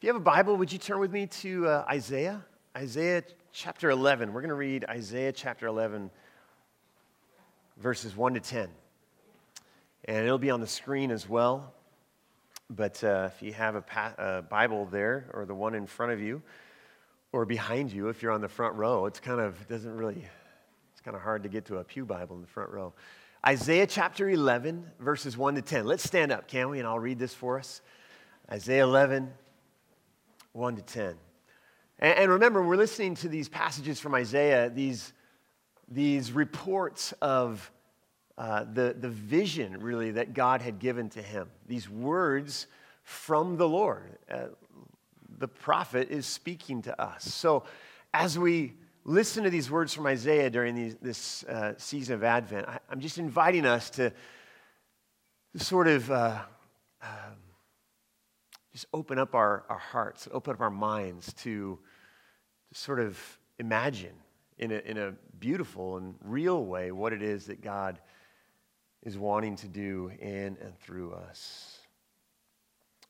If you have a Bible, would you turn with me to uh, Isaiah? Isaiah chapter 11. We're going to read Isaiah chapter 11, verses 1 to 10. And it'll be on the screen as well. But uh, if you have a, pa- Bible there, or the one in front of you, or behind you, if you're on the front row, it's kind of, doesn't really, it's kind of hard to get to a Pew Bible in the front row. Isaiah chapter 11, verses 1 to 10. Let's stand up, can we? And I'll read this for us. Isaiah 11, 1 to 10. And, and remember, we're listening to these passages from Isaiah, these, these reports of uh, the, the vision, really, that God had given to him. These words from the Lord. Uh, the prophet is speaking to us. So, as we listen to these words from Isaiah during these, this uh, season of Advent, I, am just inviting us to, sort of uh, um, just open up our, our hearts, open up our minds to, to sort of imagine in a, in a beautiful and real way what it is that God is wanting to do in and through us.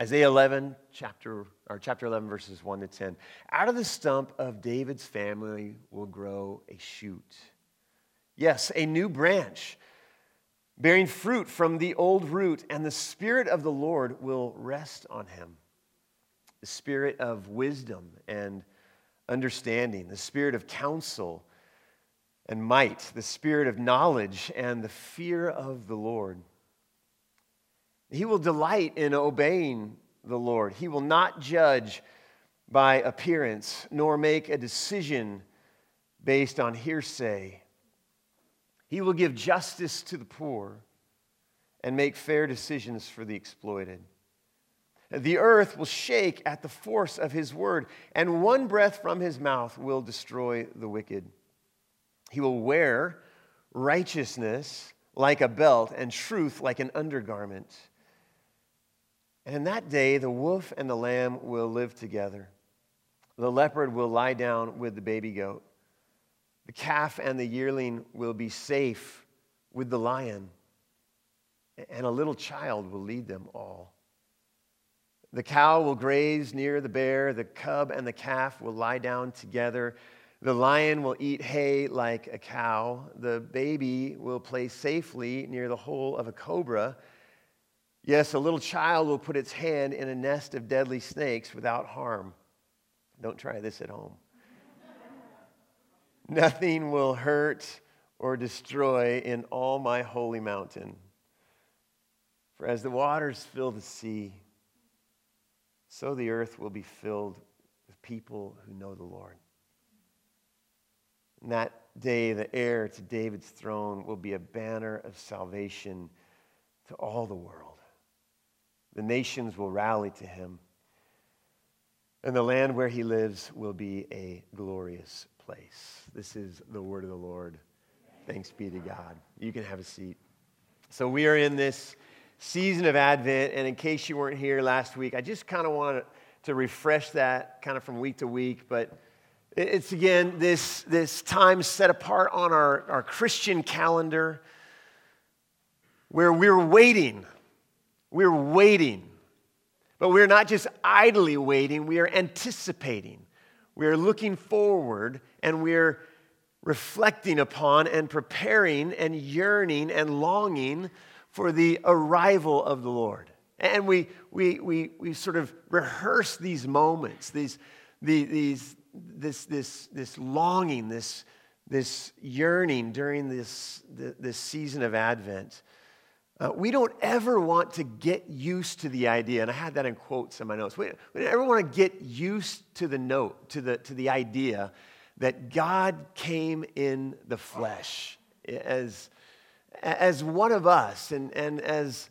Isaiah 11, chapter, or chapter 11, verses 1 to 10. Out of the stump of David's family will grow a shoot. Yes, a new branch bearing fruit from the old root, and the Spirit of the Lord will rest on him. The Spirit of wisdom and understanding, the Spirit of counsel and might, the Spirit of knowledge and the fear of the Lord. He will delight in obeying the Lord. He will not judge by appearance, nor make a decision based on hearsay he will give justice to the poor and make fair decisions for the exploited. The earth will shake at the force of his word, and one breath from his mouth will destroy the wicked. He will wear righteousness like a belt and truth like an undergarment. And in that day, the wolf and the lamb will live together. The leopard will lie down with the baby goat. The calf and the yearling will be safe with the lion, and a little child will lead them all. The cow will graze near the bear, the cub and the calf will lie down together. The lion will eat hay like a cow. The baby will play safely near the hole of a cobra. Yes, a little child will put its hand in a nest of deadly snakes without harm. Don't try this at home. Nothing will hurt or destroy in all my holy mountain. For as the waters fill the sea, so the earth will be filled with people who know the Lord. In that day, the heir to David's throne will be a banner of salvation to all the world. The nations will rally to him, and the land where he lives will be a glorious place. This is the word of the Lord. Thanks be to God. You can have a seat. So, we are in this season of Advent, and in case you weren't here last week, I just kind of want to refresh that kind of from week to week. But it's again this, this time set apart on our, our Christian calendar where we're waiting. We're waiting. But we're not just idly waiting, we are anticipating. We are looking forward and we're reflecting upon and preparing and yearning and longing for the arrival of the Lord. And we, we, we, we sort of rehearse these moments, these, these, this, this, this longing, this, this yearning during this, this season of Advent. Uh, we don't ever want to get used to the idea, and I had that in quotes in my notes. We, we don't ever want to get used to the note, to the, to the idea that God came in the flesh as, as one of us, and, and as,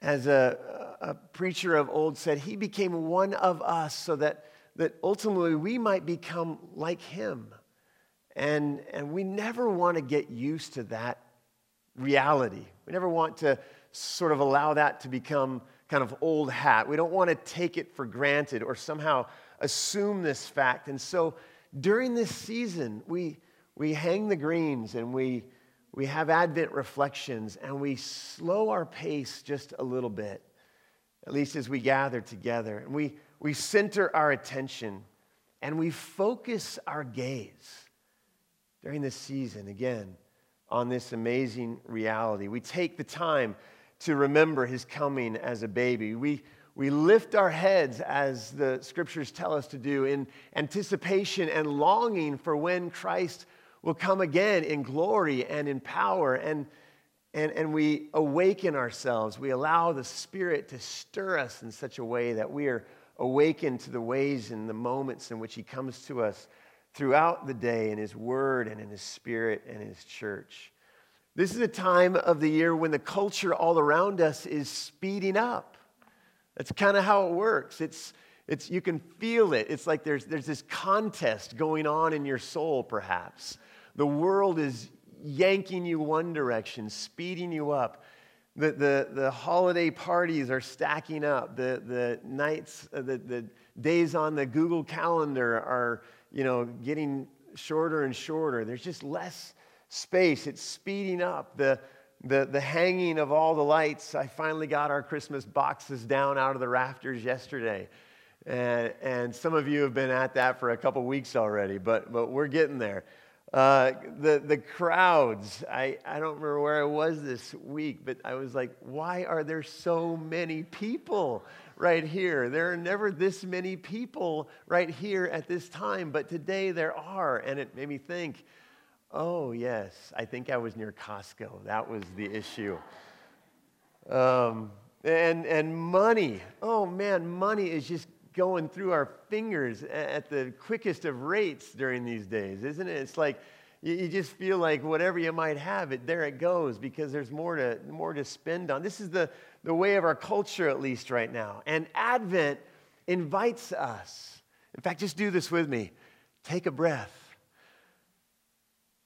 as a, a preacher of old said, he became one of us so that, that ultimately we might become like him. And, and we never want to get used to that reality. We never want to sort of allow that to become kind of old hat. We don't want to take it for granted or somehow assume this fact. And so during this season, we, we hang the greens and we, we have Advent reflections and we slow our pace just a little bit, at least as we gather together. And we, we center our attention and we focus our gaze during this season again on this amazing reality. We take the time to remember his coming as a baby. We, we lift our heads, as the scriptures tell us to do, in anticipation and longing for when Christ will come again in glory and in power. And, and, and we awaken ourselves. We allow the Spirit to stir us in such a way that we are awakened to the ways and the moments in which He comes to us throughout the day in His Word and in His Spirit and His church. This is a time of the year when the culture all around us is speeding up. That's kind of how it works. It's, it's, you can feel it. It's like there's, there's this contest going on in your soul, perhaps. The world is yanking you one direction, speeding you up. The, the, the holiday parties are stacking up. The, the nights, uh, the, the days on the Google Calendar are, you know, getting shorter and shorter. There's just less space. It's speeding up. The, the, the hanging of all the lights. I finally got our Christmas boxes down out of the rafters yesterday. And, and some of you have been at that for a couple weeks already, but, but we're getting there. Uh, the, the crowds, I, I don't remember where I was this week, but I was like, why are there so many people right here? There are never this many people right here at this time, but today there are. And it made me think, Oh, yes. I think I was near Costco. That was the issue. Um, and, and money. Oh, man, money is just going through our fingers at the quickest of rates during these days, isn't it? It's like you, just feel like whatever you might have, it there it goes because there's more to, more to spend on. This is the, the way of our culture, at least right now. And Advent invites us. In fact, just do this with me. Take a breath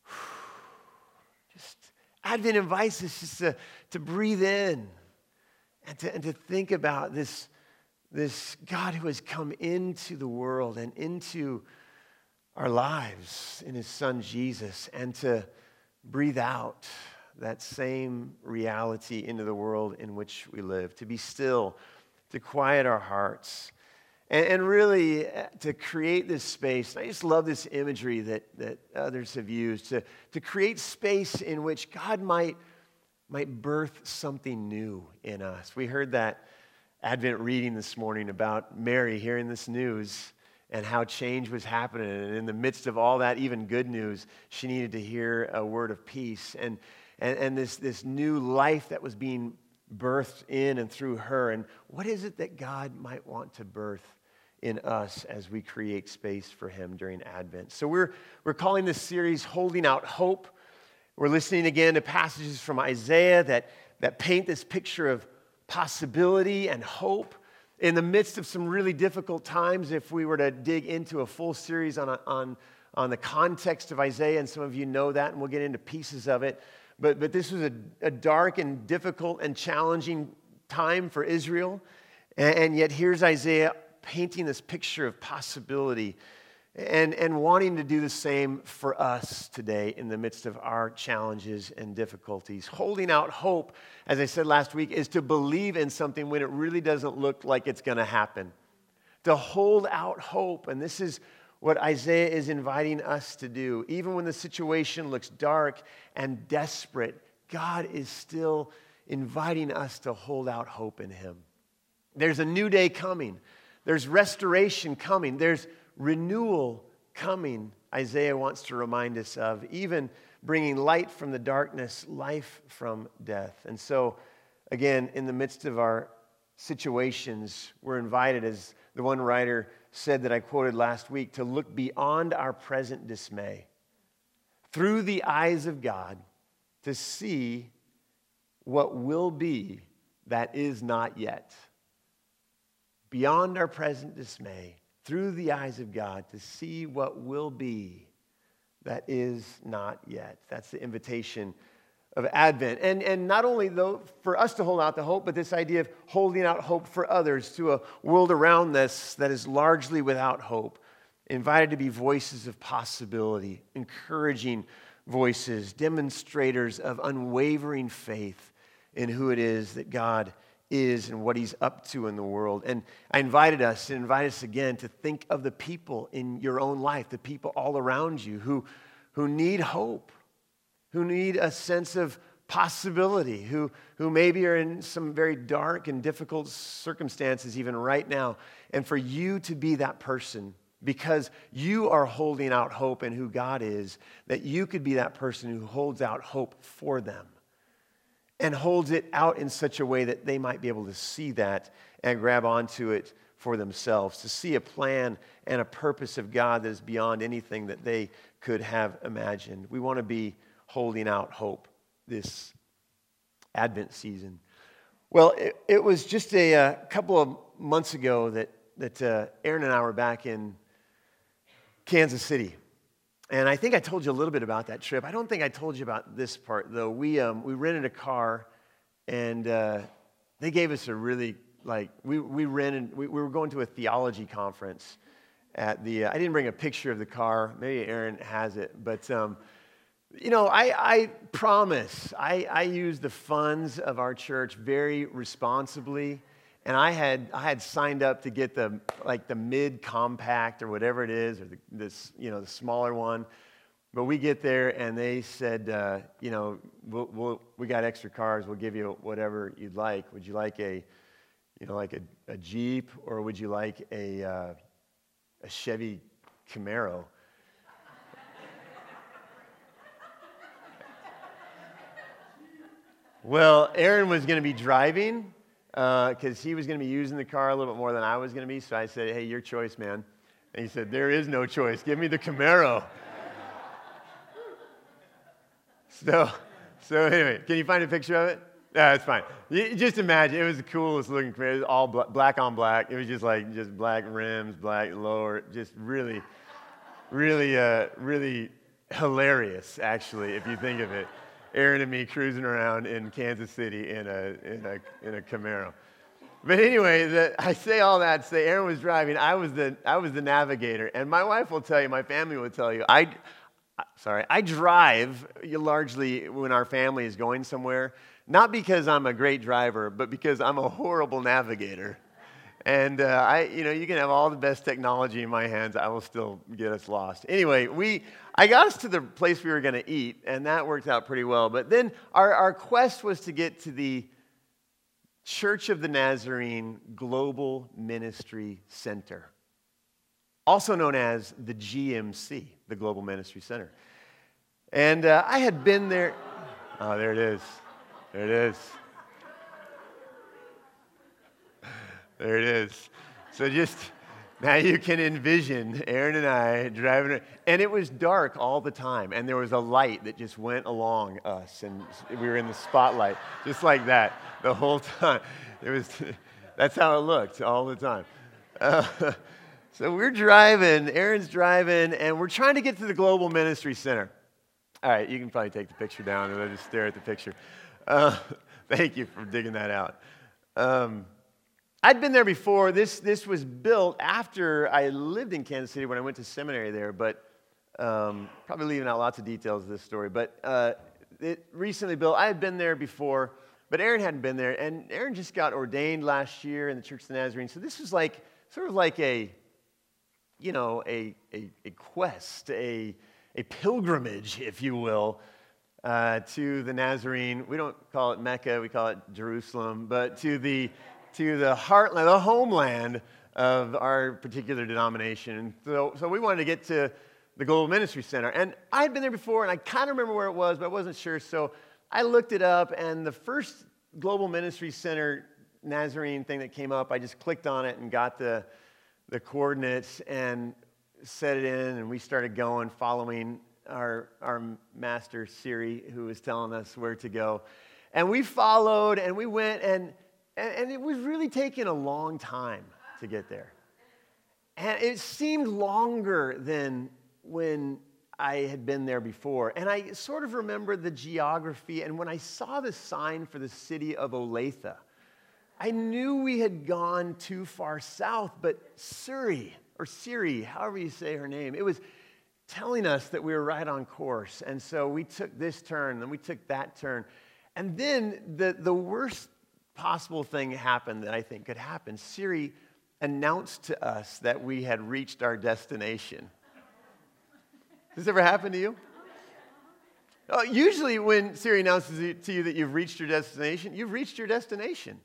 Just Advent invites us just to, to breathe in and to, and to think about this, this God who has come into the world and into our lives in his son Jesus and to breathe out that same reality into the world in which we live, to be still, to quiet our hearts, and, and really uh, to create this space. I just love this imagery that, that others have used to, to create space in which God might, might birth something new in us. We heard that Advent reading this morning about Mary hearing this news and how change was happening. And in the midst of all that, even good news, she needed to hear a word of peace. And, and, and this, this new life that was being birthed in and through her. And what is it that God might want to birth in us as we create space for Him during Advent. So we're, we're calling this series Holding Out Hope. We're listening again to passages from Isaiah that, that paint this picture of possibility and hope in the midst of some really difficult times. If we were to dig into a full series on, on, on the context of Isaiah, and some of you know that, and we'll get into pieces of it. But, but this was a, a dark and difficult and challenging time for Israel. And, and yet, here's Isaiah painting this picture of possibility and, and wanting to do the same for us today in the midst of our challenges and difficulties. Holding out hope, as I said last week, is to believe in something when it really doesn't look like it's going to happen. To hold out hope, and this is what Isaiah is inviting us to do. Even when the situation looks dark and desperate, God is still inviting us to hold out hope in Him. There's a new day coming. There's restoration coming, there's renewal coming, Isaiah wants to remind us of, even bringing light from the darkness, life from death. And so, again, in the midst of our situations, we're invited, as the one writer said that I quoted last week, to look beyond our present dismay through the eyes of God to see what will be that is not yet beyond our present dismay, through the eyes of God, to see what will be that is not yet. That's the invitation of Advent. And, and not only though for us to hold out the hope, but this idea of holding out hope for others to a world around us that is largely without hope. Invited to be voices of possibility, encouraging voices, demonstrators of unwavering faith in who it is that God is and what he's up to in the world. And I invited us and invite us again to think of the people in your own life, the people all around you who, who need hope, who need a sense of possibility, who, who maybe are in some very dark and difficult circumstances even right now. And for you to be that person because you are holding out hope in who God is, that you could be that person who holds out hope for them and holds it out in such a way that they might be able to see that and grab onto it for themselves, to see a plan and a purpose of God that is beyond anything that they could have imagined. We want to be holding out hope this Advent season. Well, it, it was just a, a, uh, couple of months ago that, that uh, Aaron and I were back in Kansas City. And I think I told you a little bit about that trip. I don't think I told you about this part, though. We, um, we rented a car, and uh, they gave us a really, like, we, we rented, we, we were going to a theology conference at the, uh, I didn't bring a picture of the car. Maybe Aaron has it. But, um, you know, I, I promise, I, I use the funds of our church very responsibly and I had I had signed up to get the like the mid compact or whatever it is, or the, this you know the smaller one. But we get there and they said, uh, you know, we'll, we'll, we got extra cars. We'll give you whatever you'd like. Would you like a, you know, like a, a Jeep or would you like a, uh, a Chevy Camaro? well, Aaron was going to be driving because uh, he was going to be using the car a little bit more than I was going to be. So I said, hey, your choice, man. And he said, there is no choice. Give me the Camaro. so, so anyway, can you find a picture of it? Yeah, it's fine. You, just imagine, it was the coolest looking Camaro. It was all black on black. It was just like, just black rims, black lower, just really, really, uh, really hilarious, actually, if you think of it. Aaron and me cruising around in Kansas City in a, in a, in a Camaro. But anyway, the, I say all that to say Aaron was driving. I was, the, I was the navigator. And my wife will tell you, my family will tell you, I, sorry, I drive largely when our family is going somewhere, not because I'm a great driver, but because I'm a horrible navigator. And uh, I, you know, you can have all the best technology in my hands, I will still get us lost. Anyway, we, I got us to the place we were going to eat, and that worked out pretty well. But then our, our quest was to get to the Church of the Nazarene Global Ministry Center, also known as the GMC, the Global Ministry Center. And uh, I had been there. Oh, there it is. There it is. There it is. So just now you can envision Aaron and I driving, and it was dark all the time, and there was a light that just went along us, and we were in the spotlight, just like that, the whole time. It was, that's how it looked all the time. Uh, so we're driving, Aaron's driving, and we're trying to get to the Global Ministry Center. All right, you can probably take the picture down and I just stare at the picture. Uh, thank you for digging that out. Um, I'd been there before. This, this was built after I lived in Kansas City when I went to seminary there, but um, probably leaving out lots of details of this story. But uh, it recently built. I had been there before, but Aaron hadn't been there. And Aaron just got ordained last year in the Church of the Nazarene. So this was like, sort of like a, you know, a, a, a quest, a, a pilgrimage, if you will, uh, to the Nazarene. We don't call it Mecca, we call it Jerusalem, but to the to the heartland, the homeland of our particular denomination. So, so we wanted to get to the Global Ministry Center. And I had been there before, and I kind of remember where it was, but I wasn't sure. So I looked it up, and the first Global Ministry Center Nazarene thing that came up, I just clicked on it and got the, the coordinates and set it in, and we started going, following our, our master, Siri, who was telling us where to go. And we followed, and we went, and and, and it was really taking a long time to get there. And it seemed longer than when I had been there before. And I sort of remember the geography. And when I saw the sign for the city of Olathe, I knew we had gone too far south, but Suri, or Siri, however you say her name, it was telling us that we were right on course. And so we took this turn, and we took that turn. And then the, the worst possible thing happened that I think could happen. Siri announced to us that we had reached our destination. Has this ever happened to you? Uh, usually, when Siri announces to you that you've reached your destination, you've reached your destination.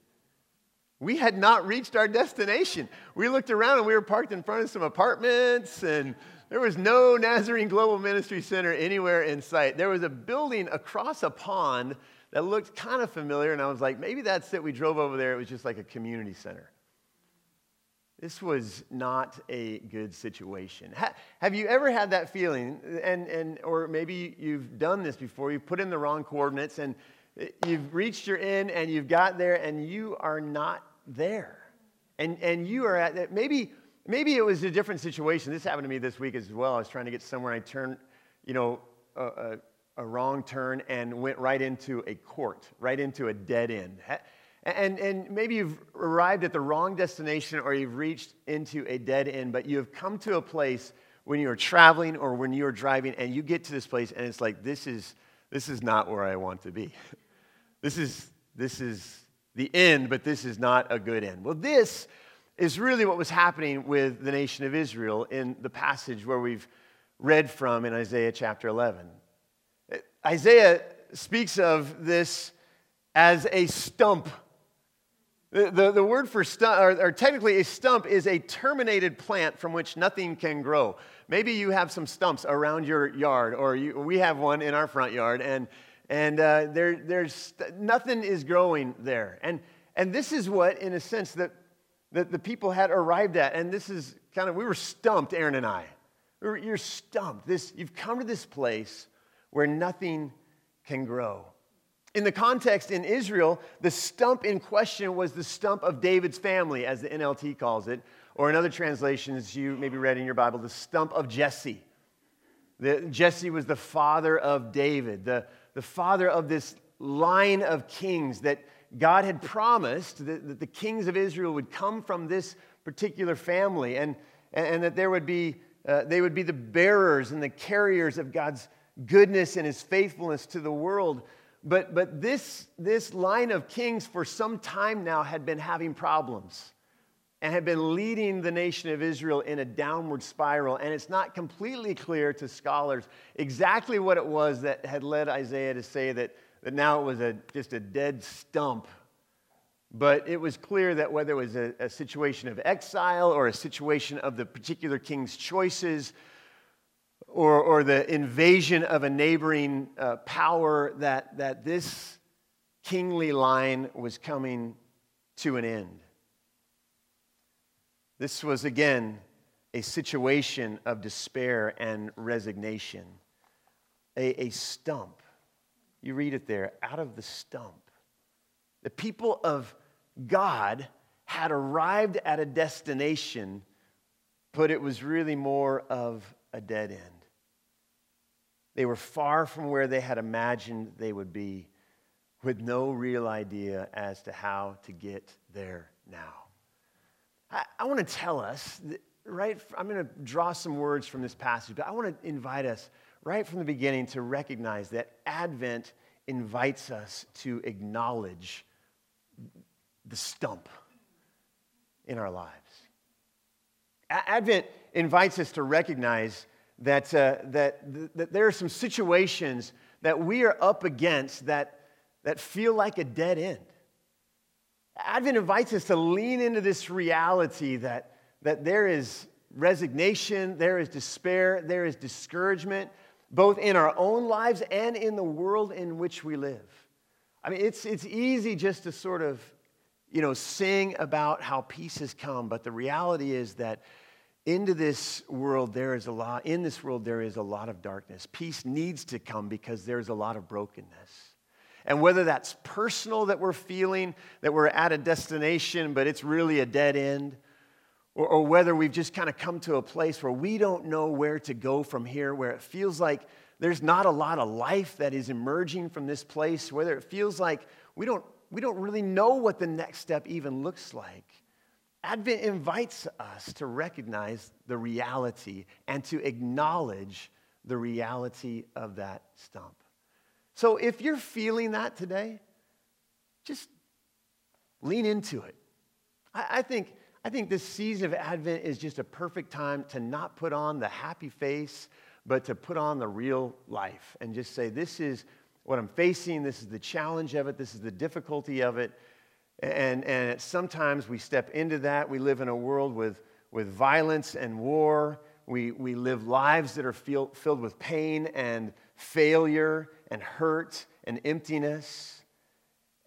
We had not reached our destination. We looked around and we were parked in front of some apartments, and there was no Nazarene Global Ministry Center anywhere in sight. There was a building across a pond that looked kind of familiar, and I was like, maybe that's it. We drove over there, it was just like a community center. This was not a good situation. Ha- have you ever had that feeling, and, and, or maybe you've done this before, you've put in the wrong coordinates and eh, you've reached your end and you've got there and you are not there. And, and you are at, maybe, maybe it was a different situation. This happened to me this week as well. I was trying to get somewhere and I turned, you know, a, a, a wrong turn and went right into a court, right into a dead end. And, and maybe you've arrived at the wrong destination or you've reached into a dead end, but you have come to a place when you're traveling or when you're driving and you get to this place and it's like, this is, this is not where I want to be. This is, this is the end, but this is not a good end. Well, this is really what was happening with the nation of Israel in the passage where we've read from in Isaiah chapter 11. Isaiah speaks of this as a stump. The, the, the word for stump, or, or, technically a stump, is a terminated plant from which nothing can grow. Maybe you have some stumps around your yard, or you, we have one in our front yard, and, and uh, there, there's nothing is growing there. And, and this is what, in a sense, that, that the people had arrived at. And this is kind of, we were stumped, Aaron and I. We were, you're stumped. This, you've come to this place where nothing can grow. In the context in Israel, the stump in question was the stump of David's family, as the NLT calls it, or in other translations you maybe read in your Bible, the stump of Jesse. The, Jesse was the father of David, the, the father of this line of kings that God had promised that, that the kings of Israel would come from this particular family and, and, that there would be, uh, they would be the bearers and the carriers of God's goodness and his faithfulness to the world. But, but this, this line of kings for some time now had been having problems and had been leading the nation of Israel in a downward spiral. And it's not completely clear to scholars exactly what it was that had led Isaiah to say that, that now it was a, just a dead stump. But it was clear that whether it was a, a situation of exile or a situation of the particular king's choices, or, or the invasion of a neighboring uh, power, that, that this kingly line was coming to an end. This was again a situation of despair and resignation, a, a stump. You read it there out of the stump. The people of God had arrived at a destination, but it was really more of a dead end. They were far from where they had imagined they would be, with no real idea as to how to get there now. I, I want to tell us, right? I'm going to draw some words from this passage, but I want to invite us right from the beginning to recognize that Advent invites us to acknowledge the stump in our lives. Advent invites us to recognize that, uh, that, that there are some situations that we are up against that, that feel like a dead end. Advent invites us to lean into this reality that, that there is resignation, there is despair, there is discouragement, both in our own lives and in the world in which we live. I mean, it's, it's easy just to sort of, you know, sing about how peace has come, but the reality is that into this world there is a lot, in this world there is a lot of darkness. Peace needs to come because there's a lot of brokenness. And whether that's personal that we're feeling, that we're at a destination, but it's really a dead end, or, or whether we've just kind of come to a place where we don't know where to go from here, where it feels like there's not a lot of life that is emerging from this place, whether it feels like we don't, we don't really know what the next step even looks like. Advent invites us to recognize the reality and to acknowledge the reality of that stump. So if you're feeling that today, just Lean into it. I, I, think, I think this season of Advent is just a perfect time to not put on the happy face, but to put on the real life and just say, This is what I'm facing, this is the challenge of it, this is the difficulty of it. And, and sometimes we step into that. We live in a world with, with violence and war. We, we live lives that are feel, filled with pain and failure and hurt and emptiness.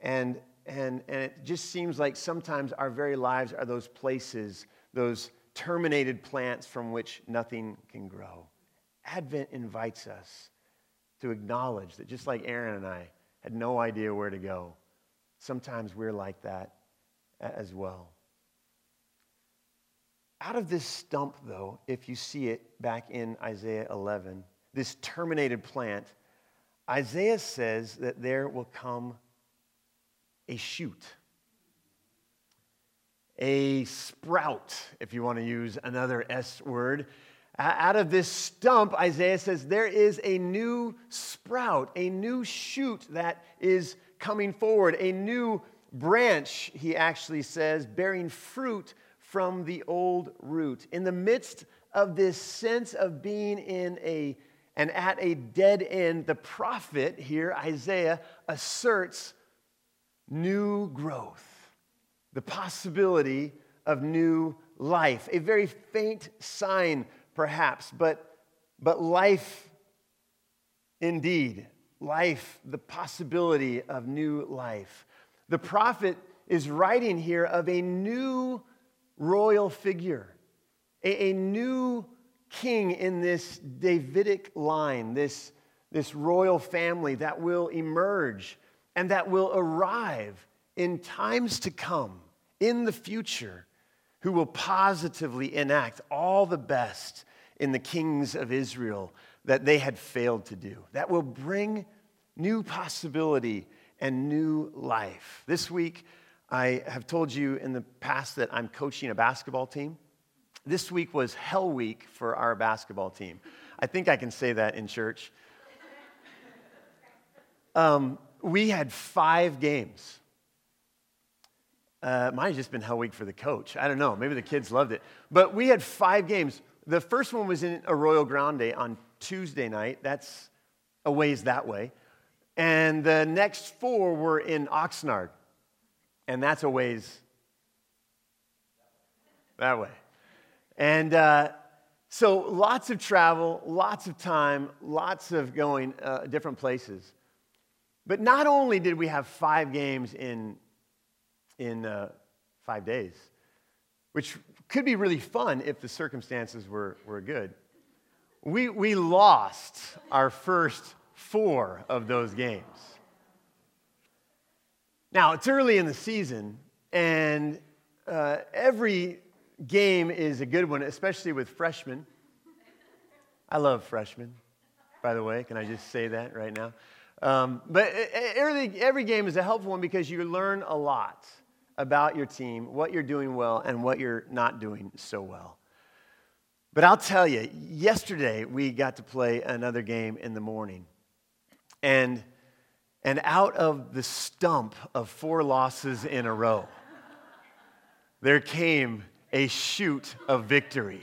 And, and, and it just seems like sometimes our very lives are those places, those terminated plants from which nothing can grow. Advent invites us to acknowledge that just like Aaron and I had no idea where to go, sometimes we're like that as well. Out of this stump, though, if you see it back in Isaiah 11, this terminated plant, Isaiah says that there will come a shoot, a sprout, if you want to use another S word. Out of this stump, Isaiah says there is a new sprout, a new shoot that is coming forward, a new branch, he actually says, bearing fruit from the old root. In the midst of this sense of being in a and at a dead end, the prophet here, Isaiah, asserts new growth, the possibility of new life. A very faint sign, perhaps, but, but life indeed. Life, the possibility of new life. The prophet is writing here of a new royal figure, a, a new king in this Davidic line, this, this royal family that will emerge and that will arrive in times to come, in the future, who will positively enact all the best in the kings of Israel that they had failed to do, that will bring new possibility and new life. This week, I have told you in the past that I'm coaching a basketball team. This week was hell week for our basketball team. I think I can say that in church. Um, we had five games. Uh, might have just been hell week for the coach. I don't know. Maybe the kids loved it. But we had five games. The first one was in Arroyo Grande on Tuesday night. That's a ways that way. And the next four were in Oxnard. And that's a ways that way. And uh, so lots of travel, lots of time, lots of going uh, different places. But not only did we have five games in, in uh, five days, which could be really fun if the circumstances were, were good, we, we lost our first four of those games. Now, it's early in the season, and uh, every game is a good one, especially with freshmen. I love freshmen, by the way. Can I just say that right now? Um, but every, every game is a helpful one because you learn a lot about your team, what you're doing well, and what you're not doing so well. But I'll tell you, yesterday we got to play another game in the morning. And, and out of the stump of four losses in a row, there came a shoot of victory.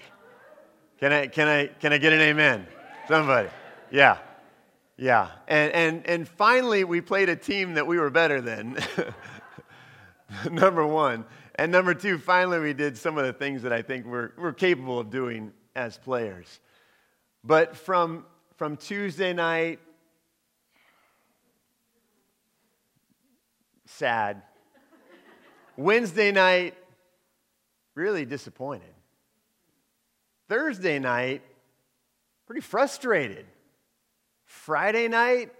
Can I, can I, can I get an amen? Somebody. Yeah. Yeah. And, and, and finally, we played a team that we were better than. number one. And number two, finally, we did some of the things that I think we're, we're capable of doing as players. But from, from Tuesday night, sad. Wednesday night, really disappointed. Thursday night, pretty frustrated. Friday night,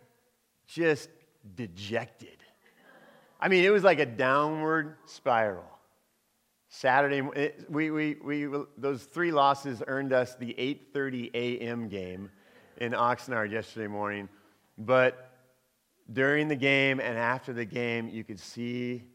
just dejected. I mean, it was like a downward spiral. Saturday, it, we, we, we, those three losses earned us the 8:30 a.m. game in Oxnard yesterday morning. But during the game and after the game, you could see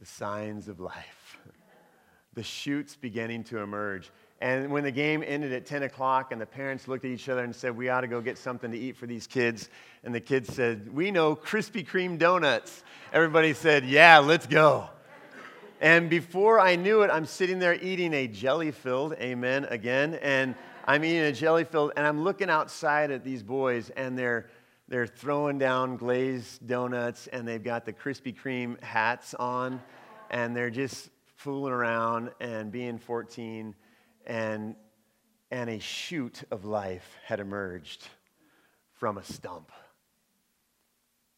the signs of life the shoots beginning to emerge. And when the game ended at 10 o'clock, and the parents looked at each other and said, We ought to go get something to eat for these kids. And the kids said, We know Krispy Kreme donuts. Everybody said, Yeah, let's go. And before I knew it, I'm sitting there eating a jelly filled, amen, again. And I'm eating a jelly filled, and I'm looking outside at these boys, and they're, they're throwing down glazed donuts, and they've got the Krispy Kreme hats on, and they're just fooling around and being 14, and, and a shoot of life had emerged from a stump.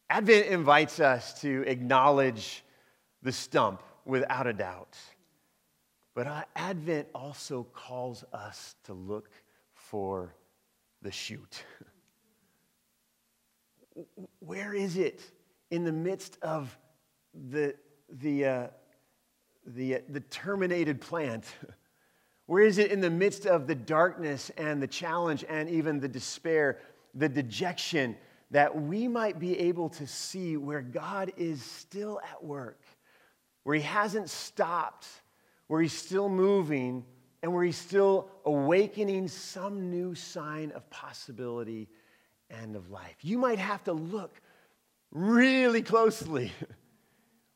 Advent invites us to acknowledge the stump without a doubt. But Advent also calls us to look for the shoot. Where is it in the midst of the, the, uh, the, uh, the terminated plant? Where is it in the midst of the darkness and the challenge and even the despair, the dejection, that we might be able to see where God is still at work? Where he hasn't stopped, where he's still moving, and where he's still awakening some new sign of possibility and of life. You might have to look really closely.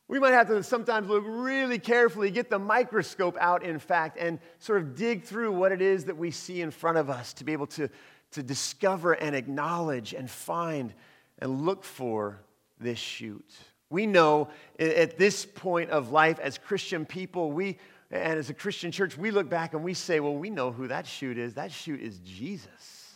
We might have to sometimes look really carefully, get the microscope out, in fact, and sort of dig through what it is that we see in front of us to be able to, to discover and acknowledge and find and look for this shoot. We know at this point of life as Christian people, we, and as a Christian church, we look back and we say, well, we know who that shoot is. That shoot is Jesus.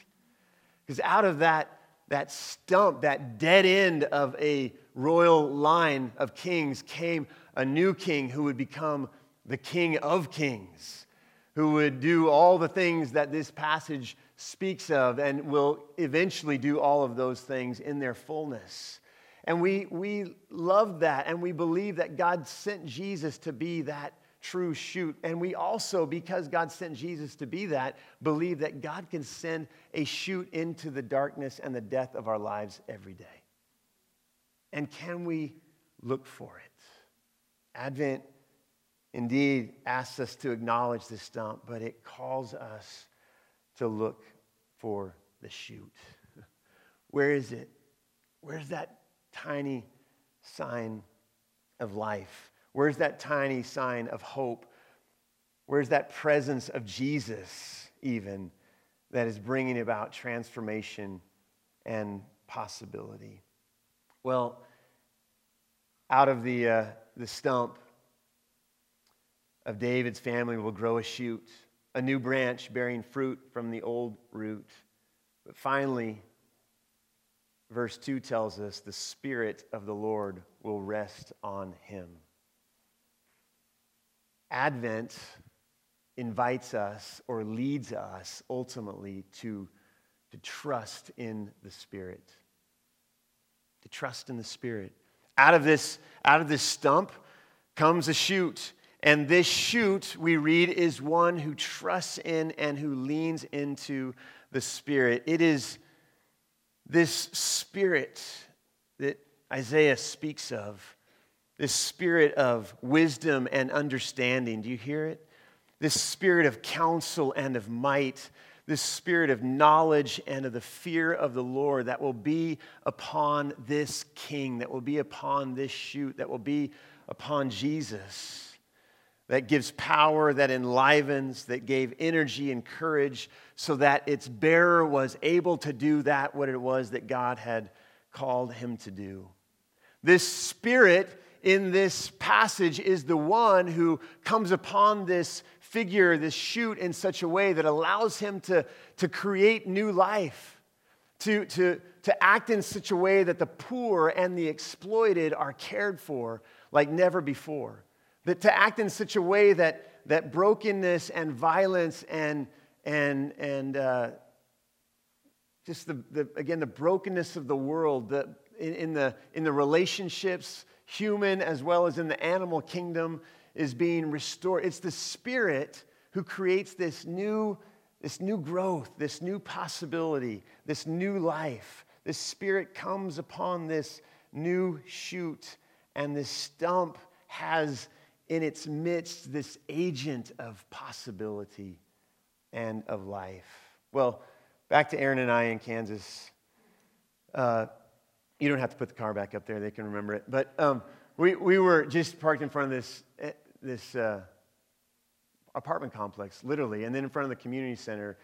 Because out of that, that stump, that dead end of a royal line of kings, came a new king who would become the king of kings, who would do all the things that this passage speaks of and will eventually do all of those things in their fullness. And we, we love that, and we believe that God sent Jesus to be that true shoot. And we also, because God sent Jesus to be that, believe that God can send a shoot into the darkness and the death of our lives every day. And can we look for it? Advent indeed asks us to acknowledge the stump, but it calls us to look for the shoot. Where is it? Where's that tiny sign of life? Where's that tiny sign of hope? Where's that presence of Jesus, even, that is bringing about transformation and possibility? Well, out of the, uh, the stump of David's family will grow a shoot, a new branch bearing fruit from the old root. But finally, verse 2 tells us the Spirit of the Lord will rest on him. Advent invites us or leads us ultimately to, to trust in the Spirit. To trust in the Spirit. Out of this, out of this stump comes a shoot. And this shoot, we read, is one who trusts in and who leans into the Spirit. It is this spirit that Isaiah speaks of, this spirit of wisdom and understanding, do you hear it? This spirit of counsel and of might, this spirit of knowledge and of the fear of the Lord that will be upon this king, that will be upon this shoot, that will be upon Jesus that gives power, that enlivens, that gave energy and courage, so that its bearer was able to do that, what it was that God had called him to do. This spirit in this passage is the one who comes upon this figure, this shoot, in such a way that allows him to, to create new life, to, to, to act in such a way that the poor and the exploited are cared for like never before that to act in such a way that, that brokenness and violence and, and, and uh, just the, the, again, the brokenness of the world, the, in, in, the, in the relationships, human as well as in the animal kingdom, is being restored. It's the Spirit who creates this new, this new growth, this new possibility, this new life. This Spirit comes upon this new shoot, and this stump has in its midst this agent of possibility and of life. Well, back to Aaron and I in Kansas. Uh, you don't have to put the car back up there, they can remember it. But um, we, we were just parked in front of this, eh, this uh, apartment complex, literally, and then in front of the community center.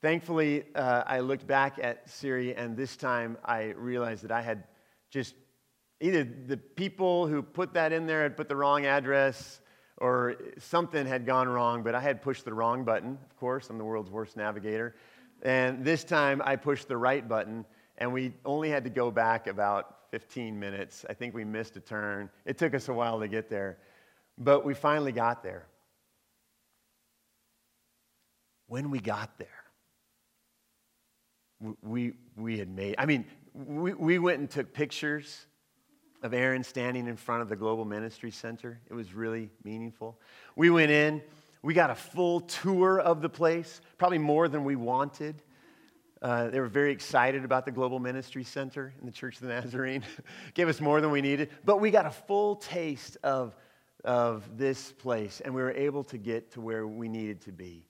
Thankfully, uh, I looked back at Siri, and this time I realized that I had just either the people who put that in there had put the wrong address or something had gone wrong, but I had pushed the wrong button. Of course, I'm the world's worst navigator. And this time I pushed the right button, and we only had to go back about 15 minutes. I think we missed a turn. It took us a while to get there, but we finally got there. When we got there, we, we had made, I mean, we, we went and took pictures of Aaron standing in front of the Global Ministry Center. It was really meaningful. We went in, we got a full tour of the place, probably more than we wanted. Uh, they were very excited about the Global Ministry Center in the Church of the Nazarene. Gave us more than we needed, but we got a full taste of, of this place, and we were able to get to where we needed to be.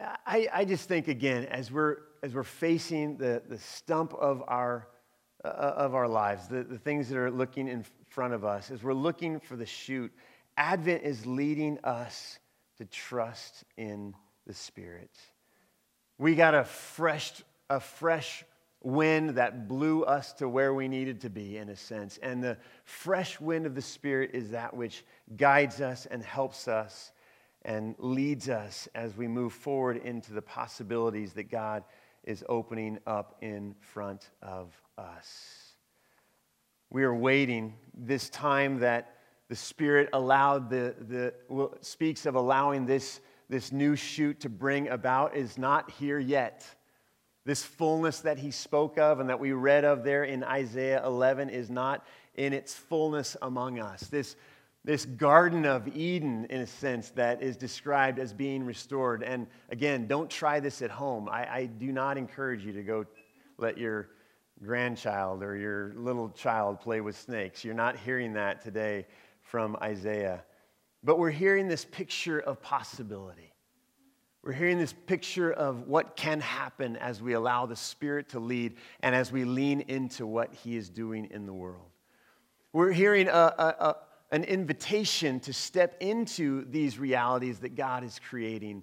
I, I just think, again, as we're, as we're facing the, the stump of our, uh, of our lives, the, the things that are looking in front of us, as we're looking for the shoot, Advent is leading us to trust in the Spirit. We got a fresh, a fresh wind that blew us to where we needed to be, in a sense. And the fresh wind of the Spirit is that which guides us and helps us and leads us as we move forward into the possibilities that God is opening up in front of us. We are waiting this time that the Spirit allowed the, the speaks of allowing this, this new shoot to bring about is not here yet. This fullness that he spoke of and that we read of there in Isaiah 11 is not in its fullness among us. This this Garden of Eden, in a sense, that is described as being restored. And again, don't try this at home. I, I do not encourage you to go let your grandchild or your little child play with snakes. You're not hearing that today from Isaiah. But we're hearing this picture of possibility. We're hearing this picture of what can happen as we allow the Spirit to lead and as we lean into what He is doing in the world. We're hearing a, a, an invitation to step into these realities that God is creating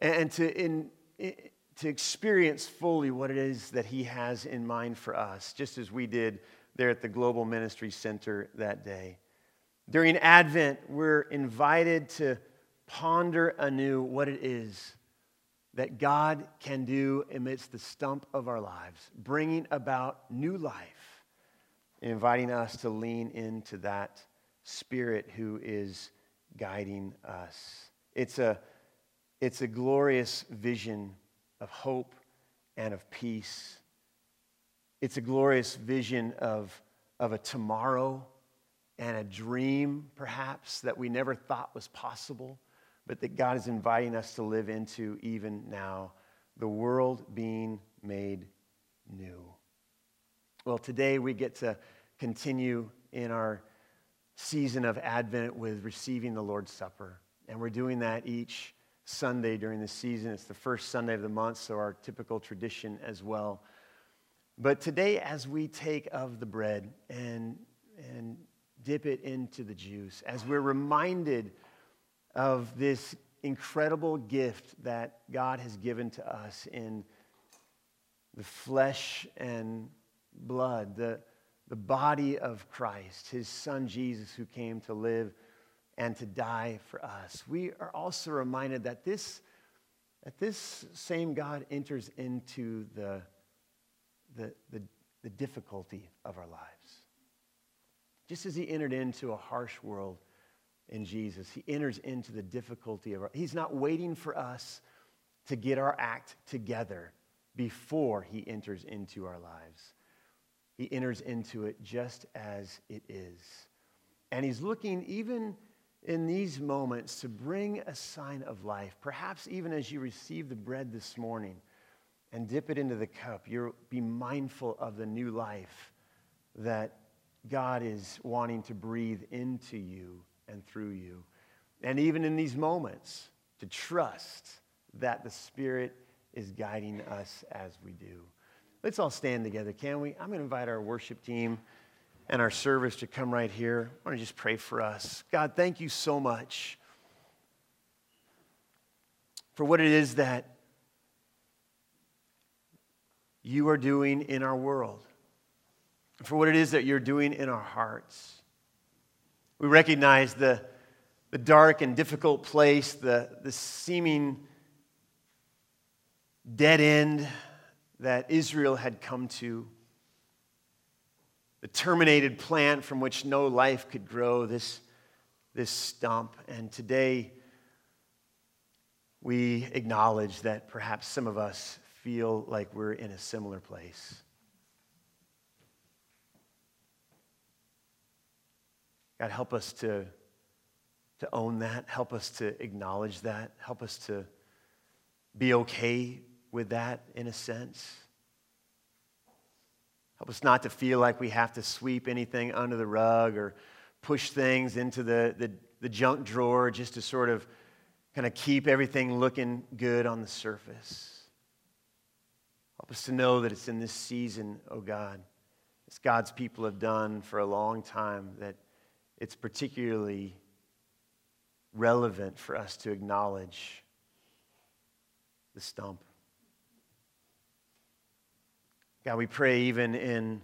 and to, in, to experience fully what it is that He has in mind for us, just as we did there at the Global Ministry Center that day. During Advent, we're invited to ponder anew what it is that God can do amidst the stump of our lives, bringing about new life, inviting us to lean into that Spirit who is guiding us. It's a, it's a glorious vision of hope and of peace. It's a glorious vision of, of a tomorrow and a dream, perhaps, that we never thought was possible, but that God is inviting us to live into even now the world being made new. Well, today we get to continue in our season of Advent with receiving the Lord's Supper. And we're doing that each Sunday during the season. It's the first Sunday of the month, so our typical tradition as well. But today, as we take of the bread and, and dip it into the juice, as we're reminded of this incredible gift that God has given to us in the flesh and blood, the, the body of Christ, his son Jesus, who came to live and to die for us. We are also reminded that this, that this same God enters into the, the, the, the difficulty of our lives. Just as he entered into a harsh world in Jesus, he enters into the difficulty of our He's not waiting for us to get our act together before he enters into our lives. He enters into it just as it is. And he's looking even in these moments to bring a sign of life. Perhaps even as you receive the bread this morning and dip it into the cup, you'll be mindful of the new life that God is wanting to breathe into you and through you. And even in these moments, to trust that the Spirit is guiding us as we do. Let's all stand together, can we? I'm going to invite our worship team and our service to come right here. I want to just pray for us. God, thank you so much for what it is that you are doing in our world, for what it is that you're doing in our hearts. We recognize the, the dark and difficult place, the, the seeming dead end that Israel had come to, the terminated plant from which no life could grow, this, this stump. And today, we acknowledge that perhaps some of us feel like we're in a similar place. God, help us to, to own that. Help us to acknowledge that. Help us to be okay with that in a sense. Help us not to feel like we have to sweep anything under the rug or push things into the, the, the junk drawer just to sort of kind of keep everything looking good on the surface. Help us to know that it's in this season, oh God, as God's people have done for a long time, that it's particularly relevant for us to acknowledge the stump. God, we pray even in,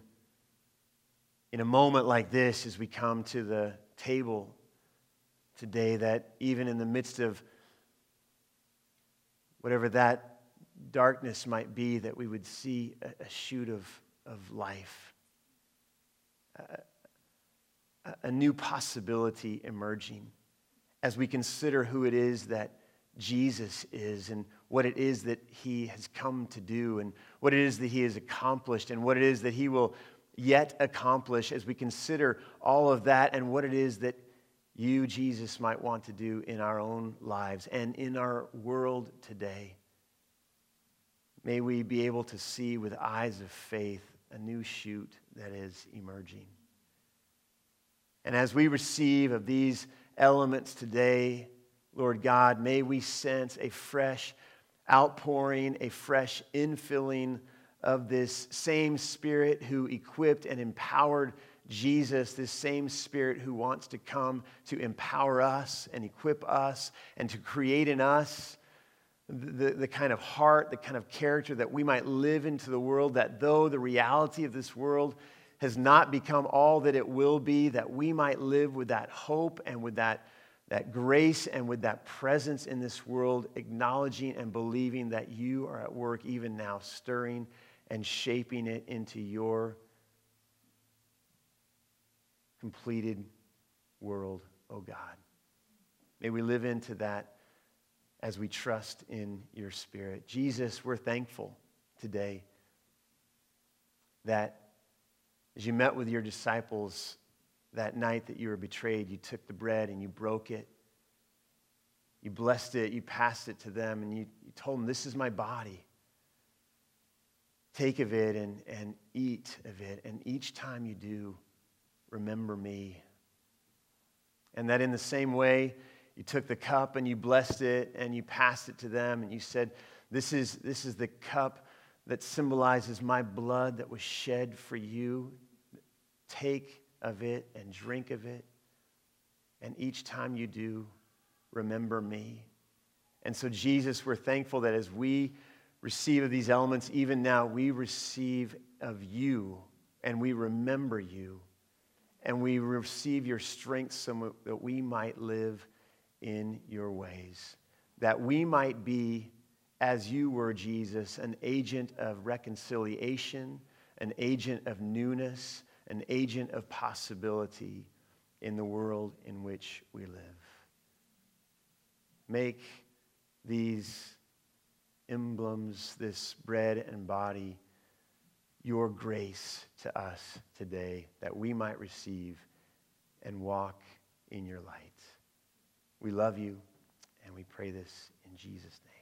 in a moment like this as we come to the table today that even in the midst of whatever that darkness might be, that we would see a, a shoot of, of life, a, a new possibility emerging as we consider who it is that Jesus is and what it is that he has come to do and what it is that he has accomplished and what it is that he will yet accomplish as we consider all of that and what it is that you, Jesus, might want to do in our own lives and in our world today. May we be able to see with eyes of faith a new shoot that is emerging. And as we receive of these elements today, Lord God, may we sense a fresh outpouring, a fresh infilling of this same Spirit who equipped and empowered Jesus, this same Spirit who wants to come to empower us and equip us and to create in us the, the kind of heart, the kind of character that we might live into the world, that though the reality of this world has not become all that it will be, that we might live with that hope and with that, that grace and with that presence in this world, acknowledging and believing that you are at work even now, stirring and shaping it into your completed world, oh God. May we live into that as we trust in your Spirit. Jesus, we're thankful today that as you met with your disciples that night that you were betrayed, you took the bread and you broke it. You blessed it, you passed it to them, and you, you told them, This is my body. Take of it and, and eat of it. And each time you do, remember me. And that in the same way, you took the cup and you blessed it and you passed it to them and you said, This is, this is the cup that symbolizes my blood that was shed for you. Take of it and drink of it. And each time you do, remember me. And so, Jesus, we're thankful that as we receive of these elements, even now, we receive of you and we remember you and we receive your strength so that we might live in your ways, that we might be, as you were, Jesus, an agent of reconciliation, an agent of newness, an agent of possibility in the world in which we live. Make these emblems, this bread and body, your grace to us today that we might receive and walk in your light. We love you, and we pray this in Jesus' name.